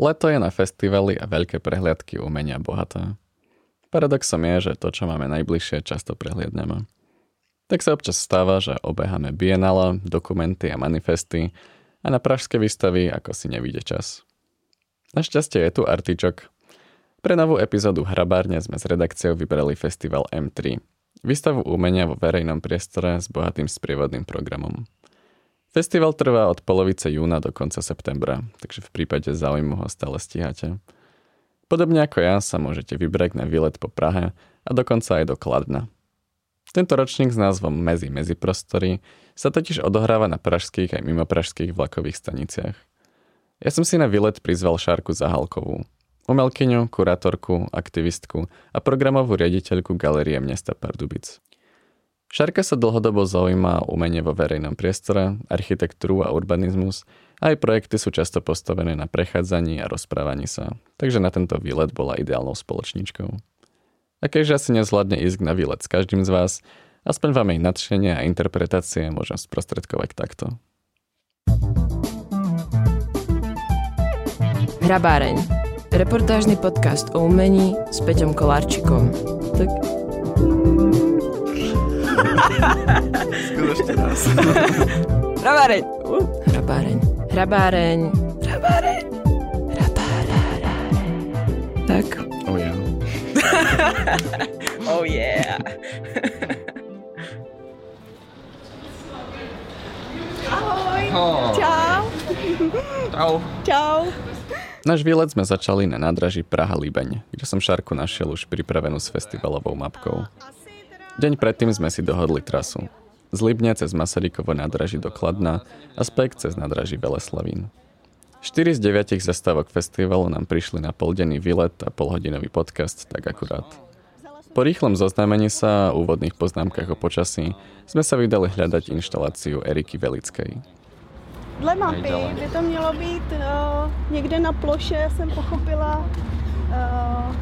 Leto je na festivaly a veľké prehliadky umenia bohaté. Paradoxom je, že to, čo máme najbližšie, často prehliadneme. Tak sa občas stáva, že obeháme bienala, dokumenty a manifesty a na pražské výstavy ako si nevíde čas. Našťastie je tu Artičok. Pre novú epizódu Hrabárne sme s redakciou vybrali festival M3. Výstavu umenia vo verejnom priestore s bohatým sprievodným programom. Festival trvá od polovice júna do konca septembra, takže v prípade záujmu ho stále stíhate. Podobne ako ja sa môžete vybrať na výlet po Prahe a dokonca aj do Kladna. Tento ročník s názvom Mezi meziprostory sa totiž odohráva na pražských aj mimo pražských vlakových staniciach. Ja som si na výlet prizval Šárku Zahalkovú, umelkyňu, kurátorku, aktivistku a programovú riaditeľku Galerie mesta Pardubic. Šarka sa dlhodobo zaujíma o umenie vo verejnom priestore, architektúru a urbanizmus aj projekty sú často postavené na prechádzaní a rozprávaní sa, takže na tento výlet bola ideálnou spoločničkou. A keďže asi nezvládne ísť na výlet s každým z vás, aspoň vám jej nadšenie a interpretácie môžem sprostredkovať takto. Hrabáreň. Reportážny podcast o umení s Peťom Kolárčikom. Tak... Skús ešte raz. Hrabáreň. Uh, hrabáreň. Hrabáreň. Hrabáreň. Hrabáreň. Tak. Oh yeah. oh yeah. Ahoj. Oh. Čau. Čau. Čau. Náš výlet sme začali na nádraží Praha-Libeň, kde som Šarku našiel už pripravenú s festivalovou mapkou. Deň predtým sme si dohodli trasu z Libne cez Masarykovo nádraží do Kladna a späť cez nádraží Veleslavín. 4 z 9 zastávok festivalu nám prišli na poldenný výlet a polhodinový podcast tak akurát. Po rýchlom zoznámení sa a úvodných poznámkach o počasí sme sa vydali hľadať inštaláciu Eriky Velickej. Dle mapy by to mělo být uh, někde na ploše, jsem pochopila, uh,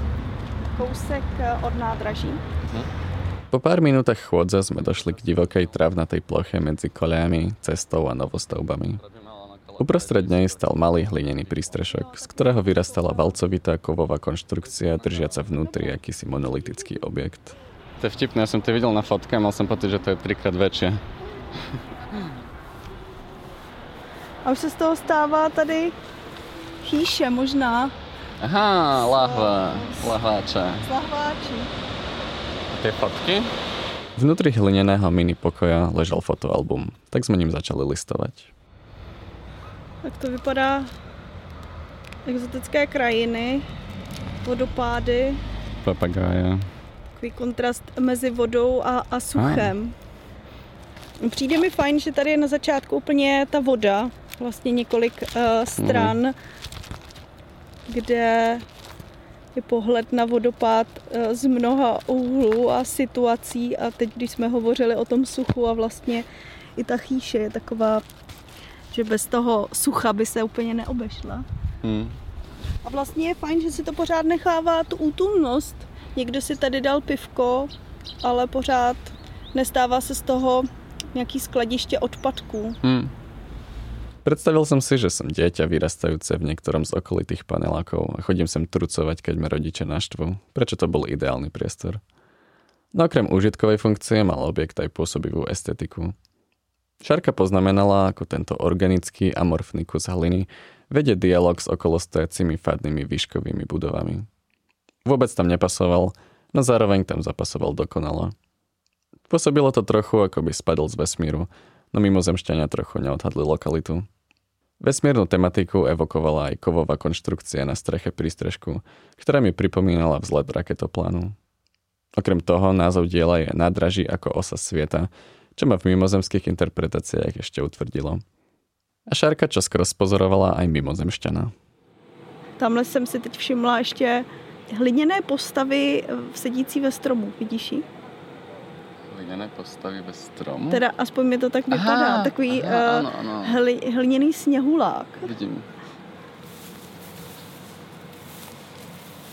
kousek od nádraží. Hm? Po pár minútach chôdza sme došli k divokej travnatej ploche medzi koľami, cestou a novostavbami. Uprostred nej stal malý hlinený prístrešok, z ktorého vyrastala valcovitá kovová konštrukcia, držiaca vnútri akýsi monolitický objekt. To je vtipné, ja som to videl na fotke a mal som pocit, že to je trikrát väčšie. A už se z toho stává tady chýše možná. Aha, lahva, lahváče. Lahváči tie fotky. Vnútri hlineného mini pokoja ležal fotoalbum, tak sme ním začali listovať. Tak to vypadá exotické krajiny, vodopády. Papagáje. Takový kontrast mezi vodou a, a suchem. Ah. Přijde mi fajn, že tady je na začátku úplně ta voda, vlastně několik uh, stran, mm. kde je pohled na vodopád eh, z mnoha úhlů a situací a teď, když jsme hovořili o tom suchu a vlastně i ta chýše je taková, že bez toho sucha by se úplně neobešla. Hmm. A vlastně je fajn, že si to pořád nechává tu útulnost. Někdo si tady dal pivko, ale pořád nestává se z toho nějaký skladiště odpadků. Hmm. Predstavil som si, že som dieťa vyrastajúce v niektorom z okolitých panelákov a chodím sem trucovať, keď ma rodiče naštvú. Prečo to bol ideálny priestor? No okrem užitkovej funkcie mal objekt aj pôsobivú estetiku. Šarka poznamenala, ako tento organický amorfný kus hliny vedie dialog s okolostojacimi fadnými výškovými budovami. Vôbec tam nepasoval, no zároveň tam zapasoval dokonalo. Pôsobilo to trochu, ako by spadol z vesmíru, no mimozemšťania trochu neodhadli lokalitu. Vesmírnu tematiku evokovala aj kovová konštrukcia na streche prístrežku, ktorá mi pripomínala vzlet raketoplánu. Okrem toho názov diela je nádraží ako osa sveta, čo ma v mimozemských interpretáciách ešte utvrdilo. A Šárka čoskoro spozorovala aj mimozemšťana. Tamhle jsem si teď všimla ještě hliněné postavy sedící ve stromu, vidíš ji? Hliněné postavy bez stromu? Teda aspoň mi to tak vypadá. Aha, Takový aha, uh, ano, ano. Hli, hliněný sněhulák. Vidím.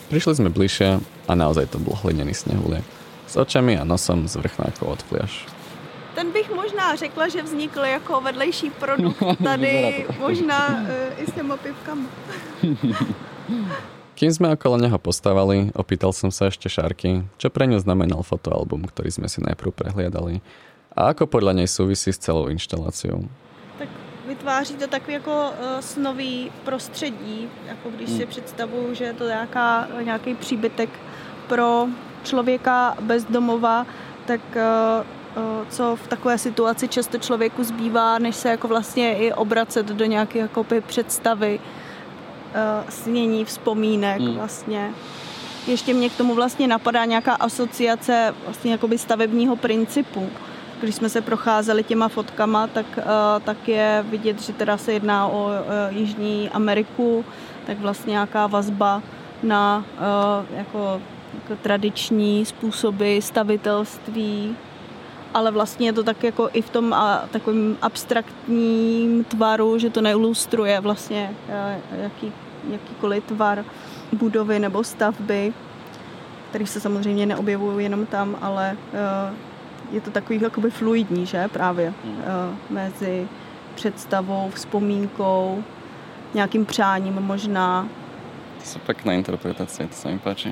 Prišli sme bližšie a naozaj to bol hlinený snehuliak. S očami a nosom z vrchnákov od fliaž. ten bych možná řekla, že vznikl jako vedlejší produkt tady, možná uh, i s těma pivkama. Kým sme okolo neho postávali, opýtal som sa ešte Šárky, čo pre ňu znamenal fotoalbum, ktorý sme si najprv prehliadali a ako podľa nej súvisí s celou inštaláciou. Tak vytváří to takový jako uh, snový prostředí, jako když hmm. si představuju, že je to nějaká, nějaký příbytek pro člověka bez domova, tak uh, co v takové situaci často člověku zbývá, než se jako vlastně i obracet do nějaké jako představy, snění, vzpomínek hmm. vlastně. Ještě mě k tomu vlastně napadá nějaká asociace vlastně jakoby stavebního principu. Když jsme se procházeli těma fotkama, tak, tak je vidět, že teda se jedná o Jižní Ameriku, tak vlastně nějaká vazba na jako, jako tradiční způsoby stavitelství, ale vlastně je to tak jako i v tom a, takovým abstraktním tvaru, že to neilustruje vlastně jaký, jakýkoliv tvar budovy nebo stavby, který se samozřejmě neobjevují jenom tam, ale je to takový jakoby fluidní, že právě hmm. mezi představou, vzpomínkou, nějakým přáním možná. To sú pekné interpretácie, to sa mi páči.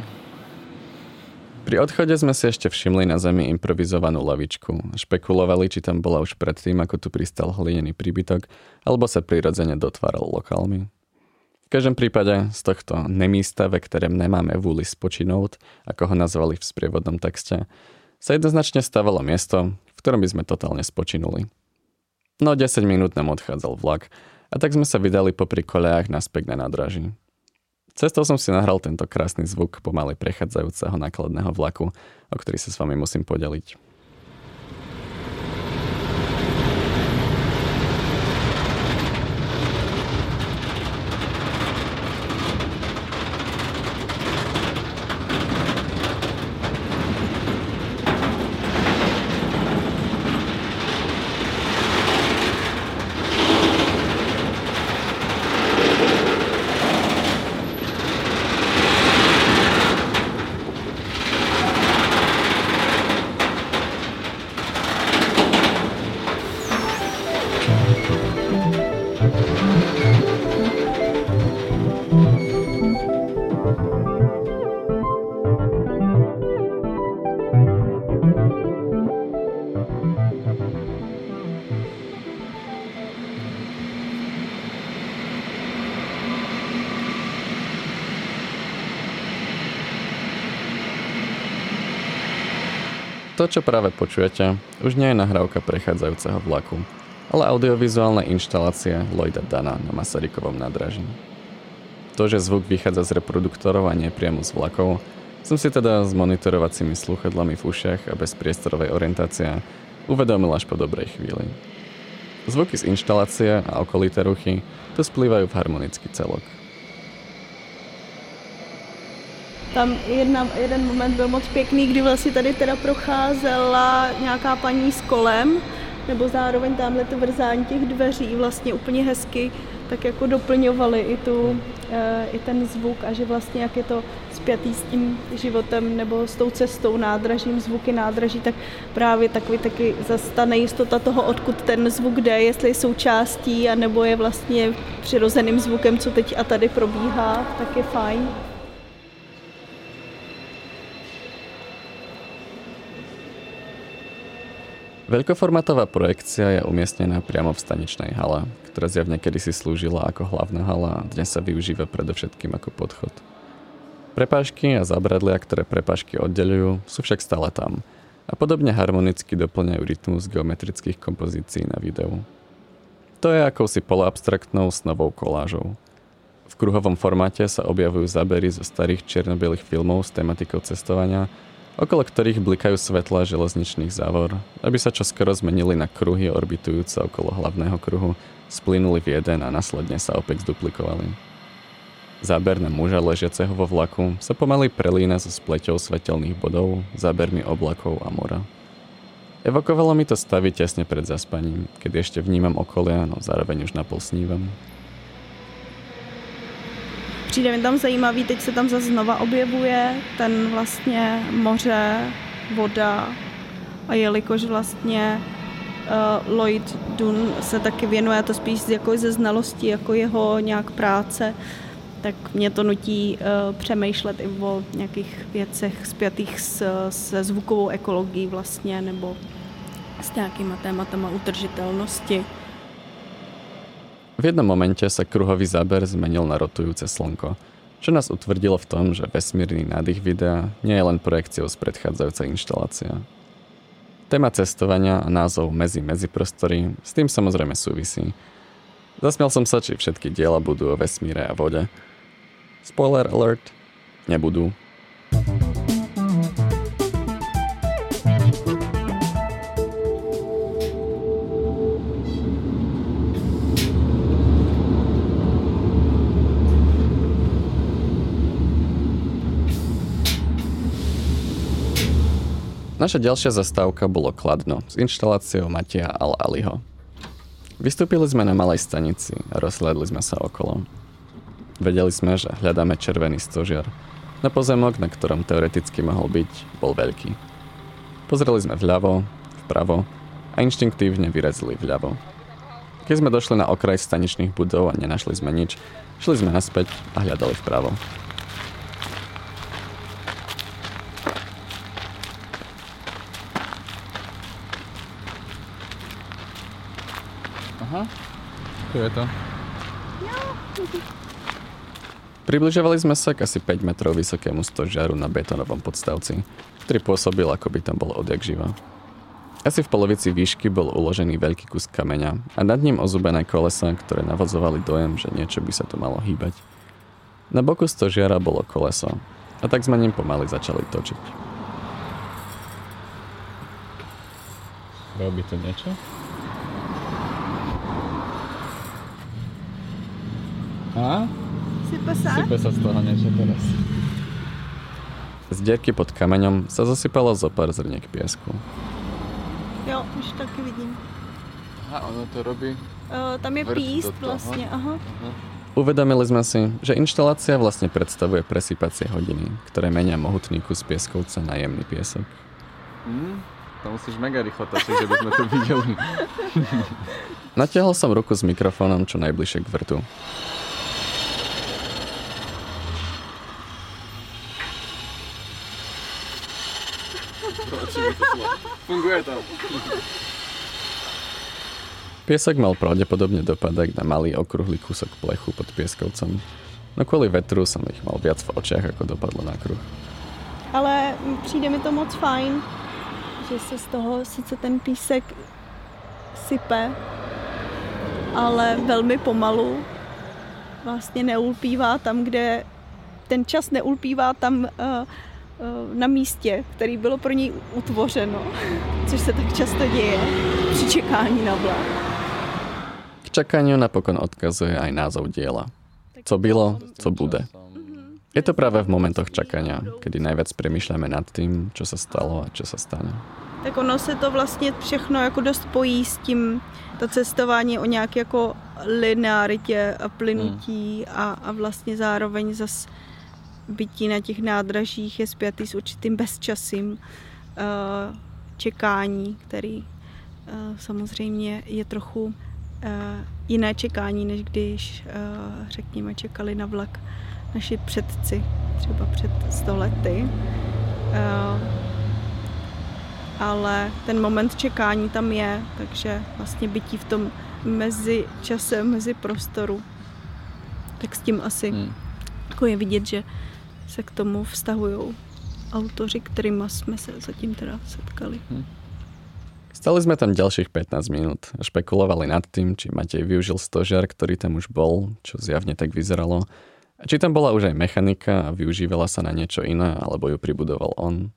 Pri odchode sme si ešte všimli na zemi improvizovanú lavičku. Špekulovali, či tam bola už predtým, ako tu pristal hlinený príbytok, alebo sa prirodzene dotváral lokálmi. V každom prípade z tohto nemísta, ve ktorém nemáme vúli spočinout, ako ho nazvali v sprievodnom texte, sa jednoznačne stavalo miesto, v ktorom by sme totálne spočinuli. No 10 minút nám odchádzal vlak a tak sme sa vydali popri koľajách naspäť na nádraží. Cestou som si nahral tento krásny zvuk pomaly prechádzajúceho nákladného vlaku, o ktorý sa s vami musím podeliť. To, čo práve počujete, už nie je nahrávka prechádzajúceho vlaku, ale audiovizuálna inštalácia Lloyda Dana na Masarykovom nádraží. To, že zvuk vychádza z reproduktorov a nie priamo z vlakov, som si teda s monitorovacími sluchadlami v ušiach a bez priestorovej orientácie uvedomil až po dobrej chvíli. Zvuky z inštalácie a okolité ruchy tu splývajú v harmonický celok. Tam jedna, jeden moment byl moc pěkný, kdy vlastně tady teda procházela nějaká paní s kolem, nebo zároveň tamhle to vrzání těch dveří vlastně úplně hezky tak jako doplňovali i, tu, e, i ten zvuk a že vlastně jak je to spjatý s tím životem nebo s tou cestou nádražím, zvuky nádraží, tak právě takový taky zase ta nejistota toho, odkud ten zvuk jde, jestli je součástí a nebo je vlastně přirozeným zvukem, co teď a tady probíhá, tak je fajn. Veľkoformátová projekcia je umiestnená priamo v staničnej hale, ktorá zjavne kedysi slúžila ako hlavná hala a dnes sa využíva predovšetkým ako podchod. Prepážky a zabradlia, ktoré prepážky oddelujú, sú však stále tam a podobne harmonicky doplňajú rytmus geometrických kompozícií na videu. To je akousi poloabstraktnou snovou kolážou. V kruhovom formáte sa objavujú zábery zo starých čiernobielých filmov s tematikou cestovania okolo ktorých blikajú svetla železničných závor, aby sa čoskoro zmenili na kruhy orbitujúce okolo hlavného kruhu, splynuli v jeden a následne sa opäť zduplikovali. Záber na muža ležiaceho vo vlaku sa pomaly prelína so spleťou svetelných bodov, zábermi oblakov a mora. Evokovalo mi to stavy tesne pred zaspaním, keď ešte vnímam okolia, no zároveň už napol snívam. Přijde mi tam zajímavý, teď se tam zase znova objevuje ten vlastně moře, voda a jelikož vlastně uh, Lloyd Dunn se taky věnuje, to spíš jako ze znalosti, jako jeho nějak práce, tak mě to nutí uh, přemýšlet i o nějakých věcech spjatých s, se zvukovou ekologií vlastně, nebo s nějakýma tématama utržitelnosti. V jednom momente sa kruhový záber zmenil na rotujúce slnko, čo nás utvrdilo v tom, že vesmírny nádych videa nie je len projekciou z predchádzajúcej inštalácie. Téma cestovania a názov Mezi medziprostory s tým samozrejme súvisí. Zasmiel som sa, či všetky diela budú o vesmíre a vode. Spoiler alert, nebudú. Naša ďalšia zastávka bolo Kladno s inštaláciou Matia Al-Aliho. Vystúpili sme na malej stanici a rozhľadli sme sa okolo. Vedeli sme, že hľadáme červený stožiar. Na pozemok, na ktorom teoreticky mohol byť, bol veľký. Pozreli sme vľavo, vpravo a inštinktívne vyrazili vľavo. Keď sme došli na okraj staničných budov a nenašli sme nič, šli sme naspäť a hľadali vpravo. Aha, tu je to. Približovali sme sa k asi 5 metrov vysokému stožiaru na betonovom podstavci, ktorý pôsobil, ako by tam bol odjak živa. Asi v polovici výšky bol uložený veľký kus kameňa a nad ním ozubené kolesa, ktoré navozovali dojem, že niečo by sa tu malo hýbať. Na boku stožiara bolo koleso a tak sme ním pomaly začali točiť. Robí to niečo? A? Sype sa? Sype sa z toho niečo teraz. Z dierky pod kameňom sa zasypalo zo pár zrniek piesku. Jo, už taky vidím. Aha, ono to robí. Uh, tam je píst toho. vlastně, aha. Uvedomili sme si, že inštalácia vlastne predstavuje presypacie hodiny, ktoré menia mohutný kus pieskovca na jemný piesok. Mm, to musíš mega rýchlo točiť, že by sme to videli. Natiahol som ruku s mikrofónom čo najbližšie k vrtu. Funguje to. Piesok mal pravdepodobne dopadať na malý okrúhly kúsok plechu pod pieskovcom. No kvôli vetru som ich mal viac v očiach, ako dopadlo na kruh. Ale přijde mi to moc fajn, že se z toho sice ten písek sype, ale velmi pomalu. Vlastně neulpívá tam, kde ten čas neulpívá tam uh, na místě, který bylo pro něj utvořeno, což se tak často děje při čekání na vlak. K čakaniu napokon odkazuje aj názov diela. Co bylo, co bude. Je to práve v momentoch čakania, kedy najviac premýšľame nad tým, čo sa stalo a čo sa stane. tak ono se to vlastně všechno jako dost spojí s tím, to cestování o nějaké jako linearitě a plynutí a, a vlastně zároveň zas bytí na těch nádražích je spjatý s určitým bezčasím uh, čekání, který uh, samozřejmě je trochu uh, jiné čekání, než když, řekněme, čekali na vlak naši předci, třeba před 100 lety. Ale ten moment čekání tam je, takže vlastně bytí v tom mezi časem, mezi prostoru, tak s tím asi Hmm. jako je vidět, že se k tomu vztahují autoři, kterými jsme se zatím teda setkali. Stali sme tam ďalších 15 minút a špekulovali nad tým, či Matej využil stožiar, ktorý tam už bol, čo zjavne tak vyzeralo, a či tam bola už aj mechanika a využívala sa na niečo iné, alebo ju pribudoval on.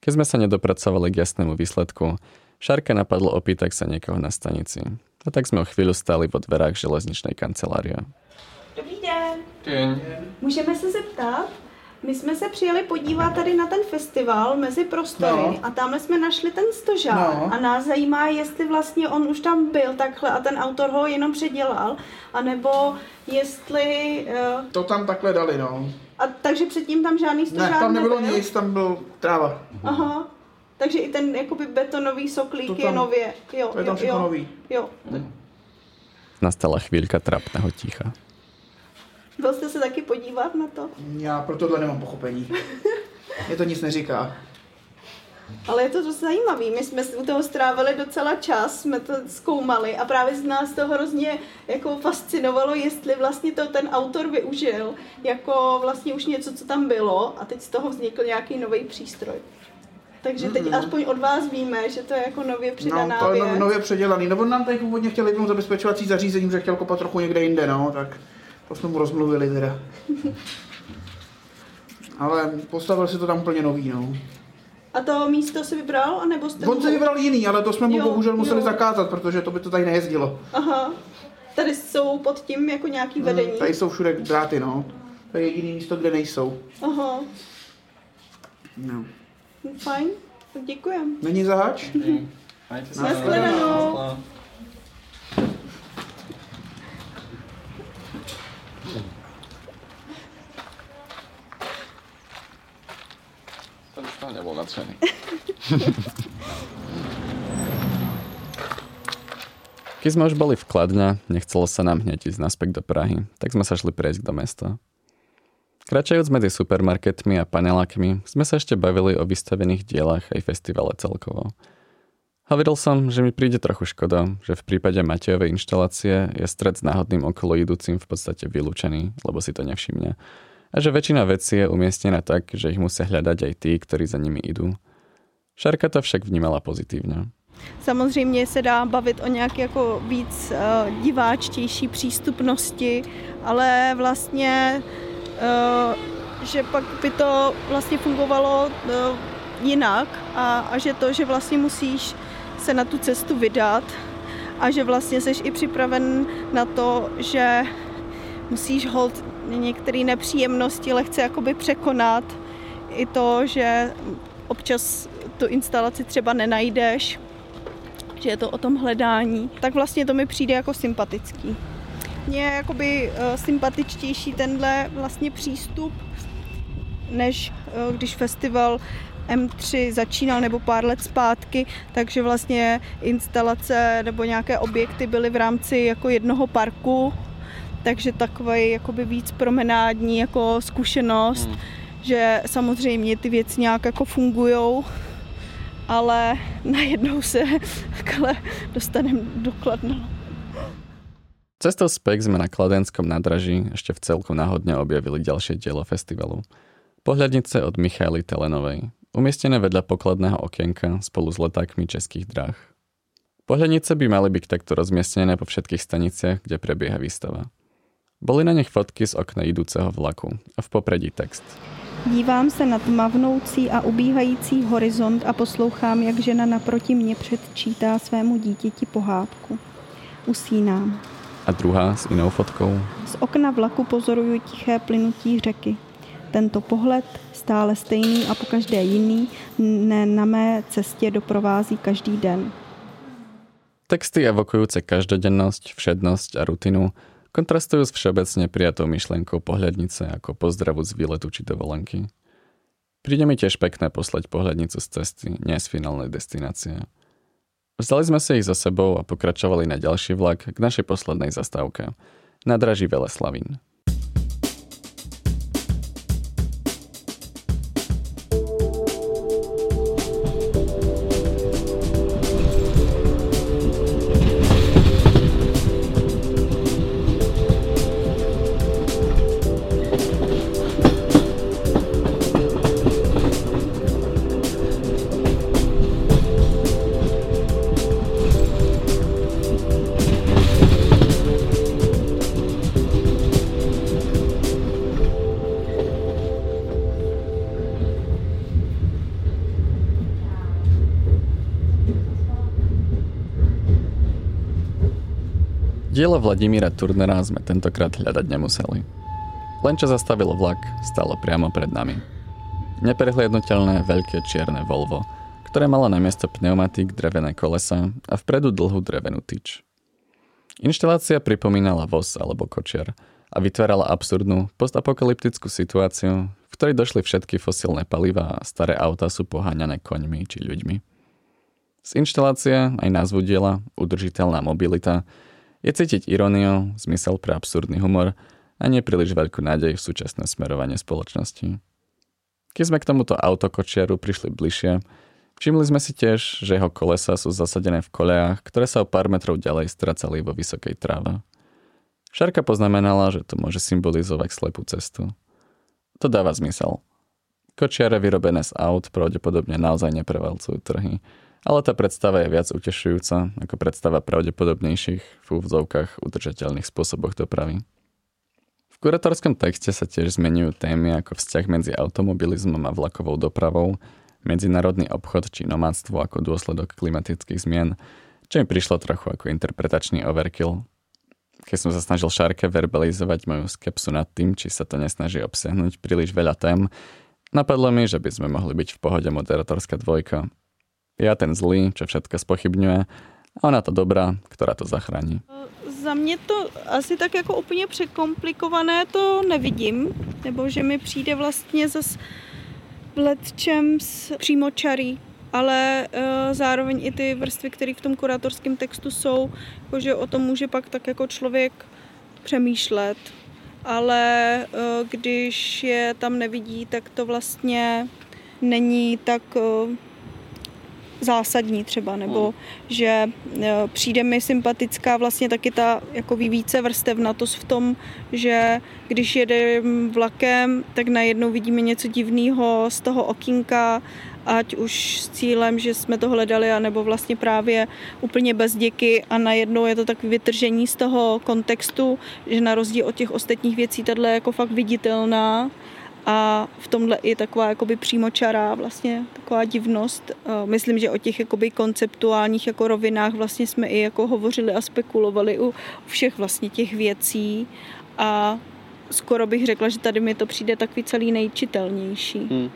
Keď sme sa nedopracovali k jasnému výsledku, Šarke napadlo opýtať sa niekoho na stanici. A tak sme o chvíľu stáli vo dverách železničnej kancelárie. Dobrý den. Můžeme se zeptat? My jsme se přijeli podívat tady na ten festival mezi prostory No. a tamhle jsme našli ten stožár No. a nás zajímá, jestli vlastně on už tam byl takhle a ten autor ho jenom předělal, anebo jestli... Uh, To tam takhle dali, no. a takže předtím tam žádný stožár Ne, tam nebylo nebyl? nic, tam byl tráva. Aha. Takže i ten jakoby betonový soklík To je tam- nově. Jo, To je tam jo, jo, nový. jo. Nastala chvíľka trapného ticha. Byl jste se taky podívat na to? Já pro tohle nemám pochopení. Mě to nic neříká. Ale je to dost zajímavý. My jsme u toho strávili docela čas, jsme to zkoumali a právě z nás to hrozně jako fascinovalo, jestli vlastně to ten autor využil jako vlastně už něco, co tam bylo a teď z toho vznikl nějaký nový přístroj. Takže teď Mhm. aspoň od vás víme, že to je jako nově přidaná No, to je věc. no, nově předělaný. No, on nám tady původně chtěl jednou zabezpečovací zařízení, že chtěl kopat trochu někde jinde, no, tak to jsme mu rozmluvili teda. Ale postavil si to tam úplně nový, no. A to místo si vybral, anebo jste On si vybral jiný, ale to jsme mu Jo, bohužel museli jo. zakázat, protože to by to tady nejezdilo. Aha. Tady jsou pod tím jako nějaký vedení. Hmm, tady jsou všude dráty, no. To je jediný místo, kde nejsou. Aha. No. Fajn. Tak Děkujem. Není zahač? Majte sa. Ten už nebol nadšený. Keď sme už boli v Kladňa, nechcelo sa nám hneď ísť naspäť do Prahy, tak sme sa šli prejsť do mesta. Kračajúc medzi supermarketmi a panelákmi sme sa ešte bavili o vystavených dielach aj festivale celkovo. Hovoril som, že mi príde trochu škoda, že v prípade Matejovej inštalácie je stred s náhodným okolo idúcim v podstate vylúčený, lebo si to nevšimne. A že väčšina vecí je umiestnená tak, že ich musia hľadať aj tí, ktorí za nimi idú. Šarka to však vnímala pozitívne. Samozřejmě se dá bavit o nějaké jako víc uh, diváčtější přístupnosti, ale vlastně, uh, že pak by to vlastně fungovalo uh, jinak a, a že to, že vlastně musíš se na tu cestu vydat a že vlastně jsi i připraven na to, že musíš hold některé nepříjemnosti lehce jakoby překonat. I to, že občas tu instalaci třeba nenajdeš, že je to o tom hledání, tak vlastně to mi přijde jako sympatický. Mně je jakoby uh, sympatičtější tenhle vlastně přístup, než uh, když festival M3 začínal nebo pár let zpátky, takže vlastně instalace nebo nějaké objekty byly v rámci jako jednoho parku, takže takový jakoby víc promenádní jako zkušenost, hmm. že samozřejmě ty věci nějak jako fungujou, ale najednou se takhle dostaneme do Kladna. Cestou späť sme na Kladenskom nádraží ešte v celku náhodne objavili ďalšie dielo festivalu. Pohľadnice od Michaily Telenovej, umiestnené vedľa pokladného okienka spolu s letákmi českých dráh. Pohľadnice by mali byť takto rozmiestnené po všetkých staniciach, kde prebieha výstava. Boli na nich fotky z okna idúceho vlaku a v popredí text. Dívám se na tmavnoucí a ubíhající horizont a poslouchám, jak žena naproti mě předčítá svému dítěti pohádku. Usínám. A druhá s inou fotkou Z okna vlaku pozoruju tiché plynutí řeky. Tento pohled, stále stejný a pokaždé jiný, ne na mé cestě doprovází každý den. Texty evokujúce každodennosť, všednosť a rutinu kontrastujú s všeobecne prijatou myšlienkou pohľadnice ako pozdravu z výletu či dovolenky. Príde mi tiež pekné poslať pohľadnicu z cesty, nie z finálnej destinácie. Vzali sme si ich za sebou a pokračovali na ďalší vlak k našej poslednej zastávke. Na draží Veleslavín. Dielo Vladimíra Turnera sme tentokrát hľadať nemuseli. Len čo zastavilo vlak, stalo priamo pred nami. Neprehliadnutelné veľké čierne Volvo, ktoré malo na miesto pneumatik drevené kolesa a vpredu dlhú drevenú tyč. Inštalácia pripomínala voz alebo kočiar a vytvárala absurdnú postapokalyptickú situáciu, v ktorej došli všetky fosílne paliva a staré auta sú poháňané koňmi či ľuďmi. Z inštalácie aj názvu diela Udržiteľná mobilita je cítiť iróniu, zmysel pre absurdný humor a nepríliš veľkú nádej v súčasné smerovanie spoločnosti. Keď sme k tomuto autokočiaru prišli bližšie, všimli sme si tiež, že jeho kolesa sú zasadené v kolejách, ktoré sa o pár metrov ďalej stracali vo vysokej tráve. Šarka poznamenala, že to môže symbolizovať slepú cestu. To dáva zmysel. Kočiare vyrobené z aut pravdepodobne naozaj neprevalcujú trhy, ale tá predstava je viac utešujúca ako predstava pravdepodobnejších v úvzovkách udržateľných spôsoboch dopravy kurátorskom texte sa tiež zmenujú témy ako vzťah medzi automobilizmom a vlakovou dopravou, medzinárodný obchod či nomádstvo ako dôsledok klimatických zmien, čo mi prišlo trochu ako interpretačný overkill. Keď som sa snažil Šárke verbalizovať moju skepsu nad tým, či sa to nesnaží obsiahnuť príliš veľa tém, napadlo mi, že by sme mohli byť v pohode moderatorská dvojka. Ja ten zlý, čo všetko spochybňuje, a ona to dobrá, ktorá to zachráni. Za mě to asi tak jako úplně překomplikované to nevidím, nebo že mi přijde vlastně zas v letčem přímočarý, ale uh, zároveň i ty vrstvy, které v tom kurátorském textu jsou, že o tom může pak tak jako člověk přemýšlet, ale uh, když je tam nevidí, tak to vlastně není tak uh, zásadní třeba, nebo hmm. že e, přijde mi sympatická vlastně taky ta jako více vrstevnatost v tom, že když jedeme vlakem, tak najednou vidíme něco divného z toho okýnka, ať už s cílem, že jsme to hledali, anebo vlastně právě úplně bez děky a najednou je to tak vytržení z toho kontextu, že na rozdíl od těch ostatních věcí tato je jako fakt viditelná a v tomhle i taková jakoby přímočará vlastně taková divnost. Myslím, že o těch jakoby konceptuálních jako rovinách vlastně jsme i jako hovořili a spekulovali u všech vlastně těch věcí a skoro bych řekla, že tady mi to přijde takový celý nejčitelnější. Hmm.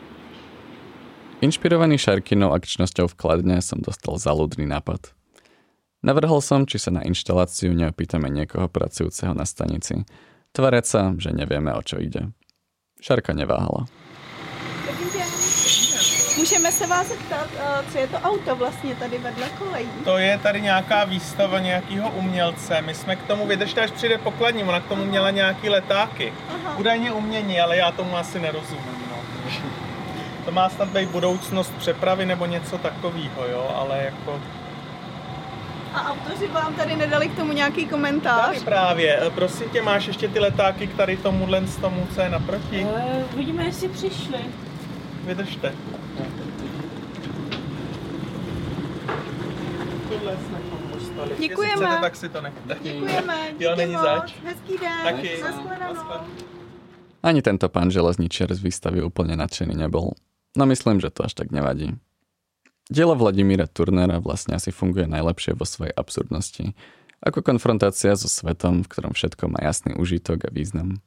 Inšpirovaný Šarkinou akčnosťou v Kladne som dostal zaludný nápad. Navrhol som, či sa na inštaláciu neopýtame niekoho pracujúceho na stanici, tvariac sa, že nevieme, o čo ide. Šarka neváhala. Můžeme se vás zeptat, eh, co je to auto vlastně tady vedle kolejí? To je tady nějaká výstava nějakého umělce. My jsme k tomu, vydržte až přijde pokladní, ona k tomu měla nějaký letáky. Aha. Údajně umění, ale já tomu asi nerozumím. No. To má snad být budoucnost přepravy nebo něco takového, jo, ale jako a autoři vám tady nedali k tomu nějaký komentář? Tady právě. E, prosím tě, máš ještě ty letáky k tady tomuhle z tomu, co je naproti? Uh, uvidíme, jestli přišli. Vydržte. Děkujeme. Chcete, tak si to nechte. Děkujeme. jo, není zač. Hezký den. Taky. Ani tento pán železničiar z výstavy úplne nadšený nebol. No myslím, že to až tak nevadí. Dielo Vladimíra Turnera vlastne asi funguje najlepšie vo svojej absurdnosti, ako konfrontácia so svetom, v ktorom všetko má jasný užitok a význam.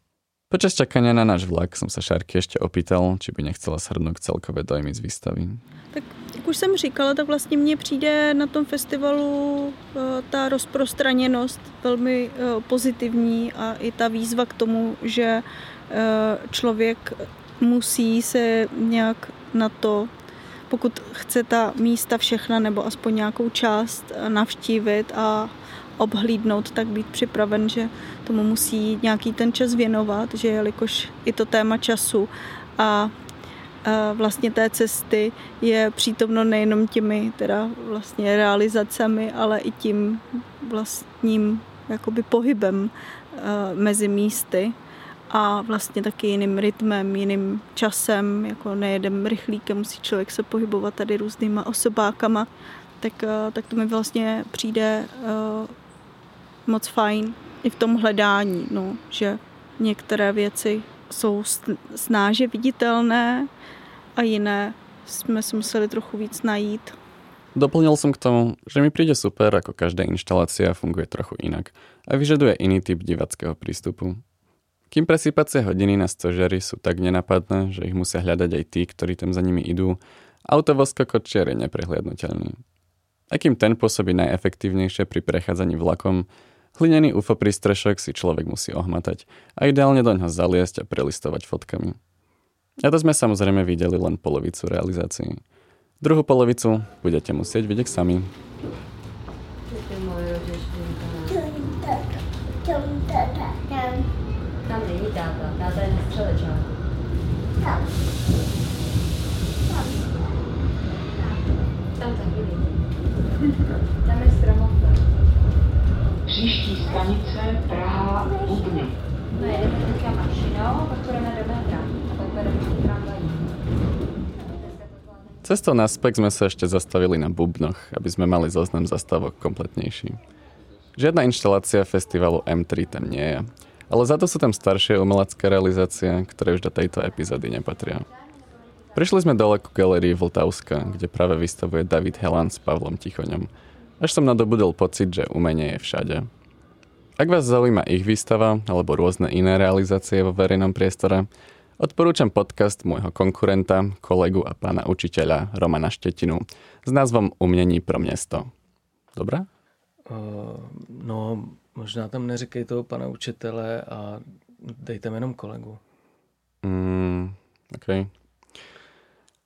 Počas čakania na náš vlak som sa Šárky ešte opýtal, či by nechcela shrnúť celkové dojmy z výstavy. Tak jak už jsem říkala, tak vlastně mně přijde na tom festivalu e, ta rozprostraněnost velmi e, pozitivní a i ta výzva k tomu, že e, člověk musí se nějak na to pokud chce ta místa všechna nebo aspoň nějakou část eh, navštívit a obhlídnout, tak být připraven, že tomu musí nějaký ten čas věnovat, že jelikož i to téma času a vlastně té cesty je přítomno nejenom těmi teda vlastně realizacemi, ale i tím vlastním jakoby pohybem eh, mezi místy a vlastně taky jiným rytmem, jiným časem, jako nejedem rychlíkem, musí člověk se pohybovat tady různýma osobákama, tak, eh, tak to mi vlastně přijde uh, moc fajn i v tom hledání, no, že některé věci jsou snáže viditelné a jiné jsme si museli trochu víc najít. Doplnil som k tomu, že mi príde super, ako každá inštalácia funguje trochu inak a vyžaduje iný typ divackého prístupu. Kým presýpacie hodiny na stožiari sú tak nenapadné, že ich musia hľadať aj tí, ktorí tam za nimi idú, autovosko kočiar je neprehliadnutelný. Akým ten pôsobí najefektívnejšie pri prechádzaní vlakom, hlinený UFO prístrešok si človek musí ohmatať a ideálne do ňoho zaliesť a prelistovať fotkami. A to sme samozrejme videli len polovicu realizácií. Druhú polovicu budete musieť vidieť sami. Tam není táta, táta je na střelečáku. Tam taky není. Tam je stromovka. Příští stanice Praha Bubny. No jedeme teďka mašinou, pak půjdeme do metra. A pak půjdeme do tramvají. Cestou naspäť sme sa ešte zastavili na Bubnoch, aby sme mali zoznam zastávok kompletnejší. Žiadna inštalácia festivalu M3 tam nie je, ale za to sú tam staršie umelecké realizácie, ktoré už do tejto epizódy nepatria. Prišli sme dole ku galerii Vltavska, kde práve vystavuje David Helan s Pavlom Tichoňom. Až som nadobudol pocit, že umenie je všade. Ak vás zaujíma ich výstava alebo rôzne iné realizácie vo verejnom priestore, odporúčam podcast môjho konkurenta, kolegu a pána učiteľa Romana Štetinu s názvom Umění pro město. Dobrá? Uh, no, možná tam neříkej toho pana učitele a dejte mi jenom kolegu. Mm, OK.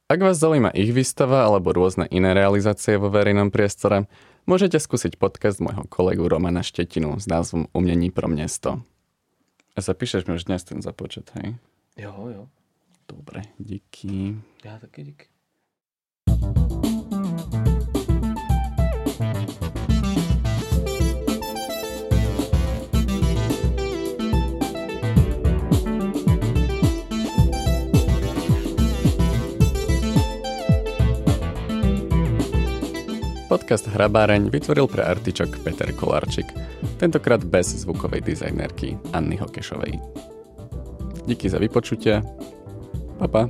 Ak vás zaujíma ich výstava alebo rôzne iné realizácie vo verejnom priestore, môžete skúsiť podcast môjho kolegu Romana Štetinu s názvom Umění pro město. A zapíšeš mi už dnes ten započet, hej? Jo, jo. Dobre, díky. Já taky díky. Podcast Hrabáreň vytvoril pre Artičok Peter Kolarčik, tentokrát bez zvukovej dizajnerky Anny Hokešovej. Díky za vypočutie. Pa, pa.